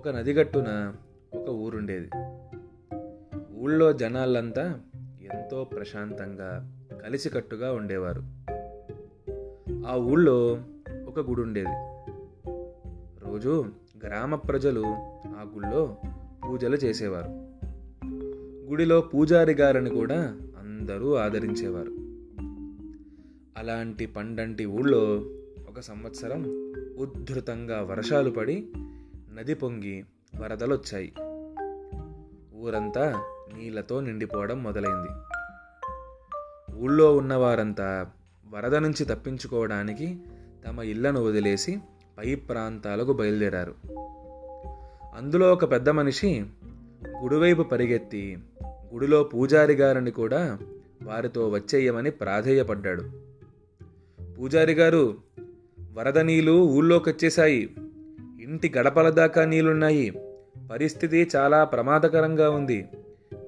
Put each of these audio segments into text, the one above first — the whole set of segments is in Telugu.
ఒక నదిగట్టున ఒక ఊరుండేది. ఊళ్ళో జనాలంతా ఎంతో ప్రశాంతంగా కలిసికట్టుగా ఉండేవారు. ఆ ఊళ్ళో ఒక గుడి ఉండేది రోజు గ్రామ ప్రజలు ఆ గుళ్ళో పూజలు చేసేవారు. గుడిలో పూజారి గారిని కూడా అందరూ ఆదరించేవారు. అలాంటి పండంటి ఊళ్ళో ఒక సంవత్సరం ఉద్ధృతంగా వర్షాలు పడి నది పొంగి వరదలొచ్చాయి. ఊరంతా నీళ్ళతో నిండిపోవడం మొదలైంది. ఊళ్ళో ఉన్నవారంతా వరద నుంచి తప్పించుకోవడానికి తమ ఇళ్ళను వదిలేసి పై ప్రాంతాలకు బయలుదేరారు. అందులో ఒక పెద్ద మనిషి గుడివైపు పరిగెత్తి గుడిలో పూజారి గారిని కూడా వారితో వచ్చేయమని ప్రాధేయపడ్డాడు. పూజారి గారు వరద నీళ్ళు ఊళ్ళోకొచ్చేశాయి ఇంటి గడపల దాకా నీళ్ళున్నాయి. పరిస్థితి చాలా ప్రమాదకరంగా ఉంది.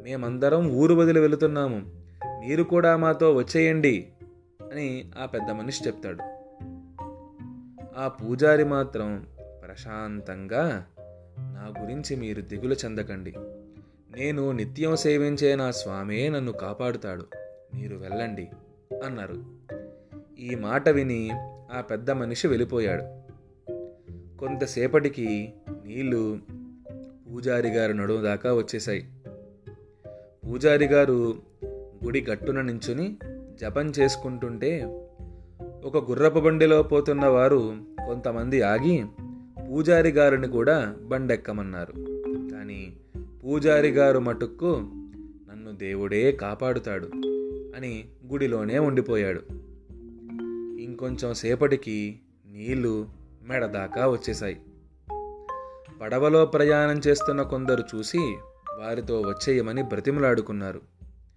మేమందరం ఊరు వదిలి వెళుతున్నాము. మీరు కూడా మాతో వచ్చేయండి అని ఆ పెద్ద మనిషి చెప్తాడు. ఆ పూజారి మాత్రం ప్రశాంతంగా నా గురించి మీరు దిగులు చెందకండి. నేను నిత్యం సేవించే నా స్వామే నన్ను కాపాడుతాడు. మీరు వెళ్ళండి అన్నారు. ఈ మాట విని ఆ పెద్ద మనిషి వెళ్ళిపోయాడు. కొంతసేపటికి నీళ్ళు పూజారి గారు నడుము దాకా వచ్చేశాయి. పూజారి గారు గుడి గట్టున నించుని జపం చేసుకుంటుంటే ఒక గుర్రపు బండిలో పోతున్న వారు కొంతమంది ఆగి పూజారి గారిని కూడా బండెక్కమన్నారు. కానీ పూజారి గారు మటుక్కు నన్ను దేవుడే కాపాడుతాడు అని గుడిలోనే ఉండిపోయాడు. ఇంకొంచెం సేపటికి నీళ్ళు మెడ దాకా వచ్చేశాయి. పడవలో ప్రయాణం చేస్తున్న కొందరు చూసి వారితో వచ్చేయమని బ్రతిమలాడుకున్నారు.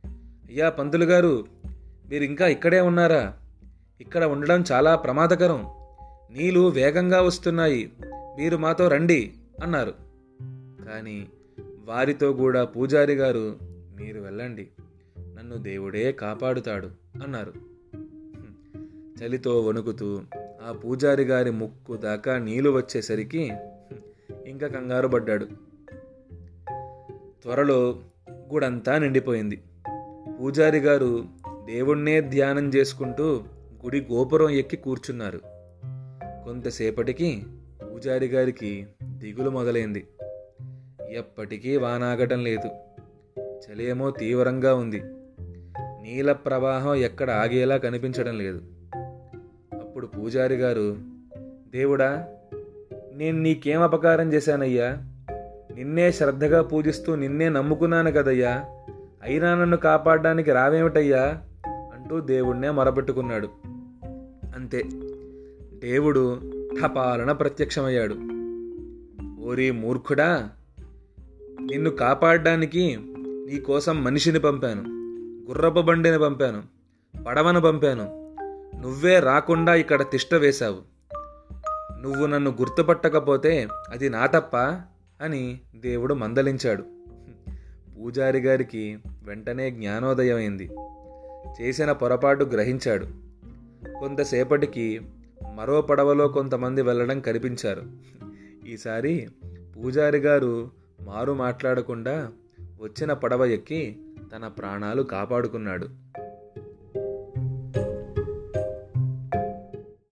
అయ్యా పంతులు గారు మీరు ఇంకా ఇక్కడే ఉన్నారా? ఇక్కడ ఉండడం చాలా ప్రమాదకరం. నీళ్ళు వేగంగా వస్తున్నాయి. మీరు మాతో రండి అన్నారు. కానీ వారితో కూడా పూజారి గారు మీరు వెళ్ళండి. నన్ను దేవుడే కాపాడుతాడు అన్నారు. చలితో వణుకుతూ ఆ పూజారి గారి ముక్కు దాకా నీళ్ళు వచ్చేసరికి ఇంకా కంగారు పడ్డాడు. త్వరలో గుడంతా నిండిపోయింది. పూజారి గారు దేవుణ్ణే ధ్యానం చేసుకుంటూ గుడి గోపురం ఎక్కి కూర్చున్నారు. కొంతసేపటికి పూజారి గారికి దిగులు మొదలైంది. ఎప్పటికీ వానాగటం లేదు. చలేమో తీవ్రంగా ఉంది. నీల ప్రవాహం ఎక్కడ ఆగేలా కనిపించడం లేదు. పూజారి గారు దేవుడా నేను నీకేం అపకారం చేశానయ్యా? నిన్నే శ్రద్ధగా పూజిస్తూ నిన్నే నమ్ముకున్నాను కదయ్యా. అయినా నన్ను కాపాడడానికి రావేమిటయ్యా? అంటూ దేవుణ్ణే మొరపెట్టుకున్నాడు. అంతే. దేవుడు ఠపాలన ప్రత్యక్షమయ్యాడు. ఓరి మూర్ఖుడా నిన్ను కాపాడడానికి నీకోసం మనిషిని పంపాను గుర్రపు బండిని పంపాను పడవను పంపాను నువ్వే రాకుండా ఇక్కడ తిష్ట వేశావు. నువ్వు నన్ను గుర్తుపట్టకపోతే అది నా తప్ప అని దేవుడు మందలించాడు. పూజారి గారికి వెంటనే జ్ఞానోదయమైంది చేసిన పొరపాటు గ్రహించాడు. కొంతసేపటికి మరో పడవలో కొంతమంది వెళ్ళడం కనిపించారు. ఈసారి పూజారి గారు మారు మాట్లాడకుండా వచ్చిన పడవ ఎక్కి తన ప్రాణాలు కాపాడుకున్నాడు.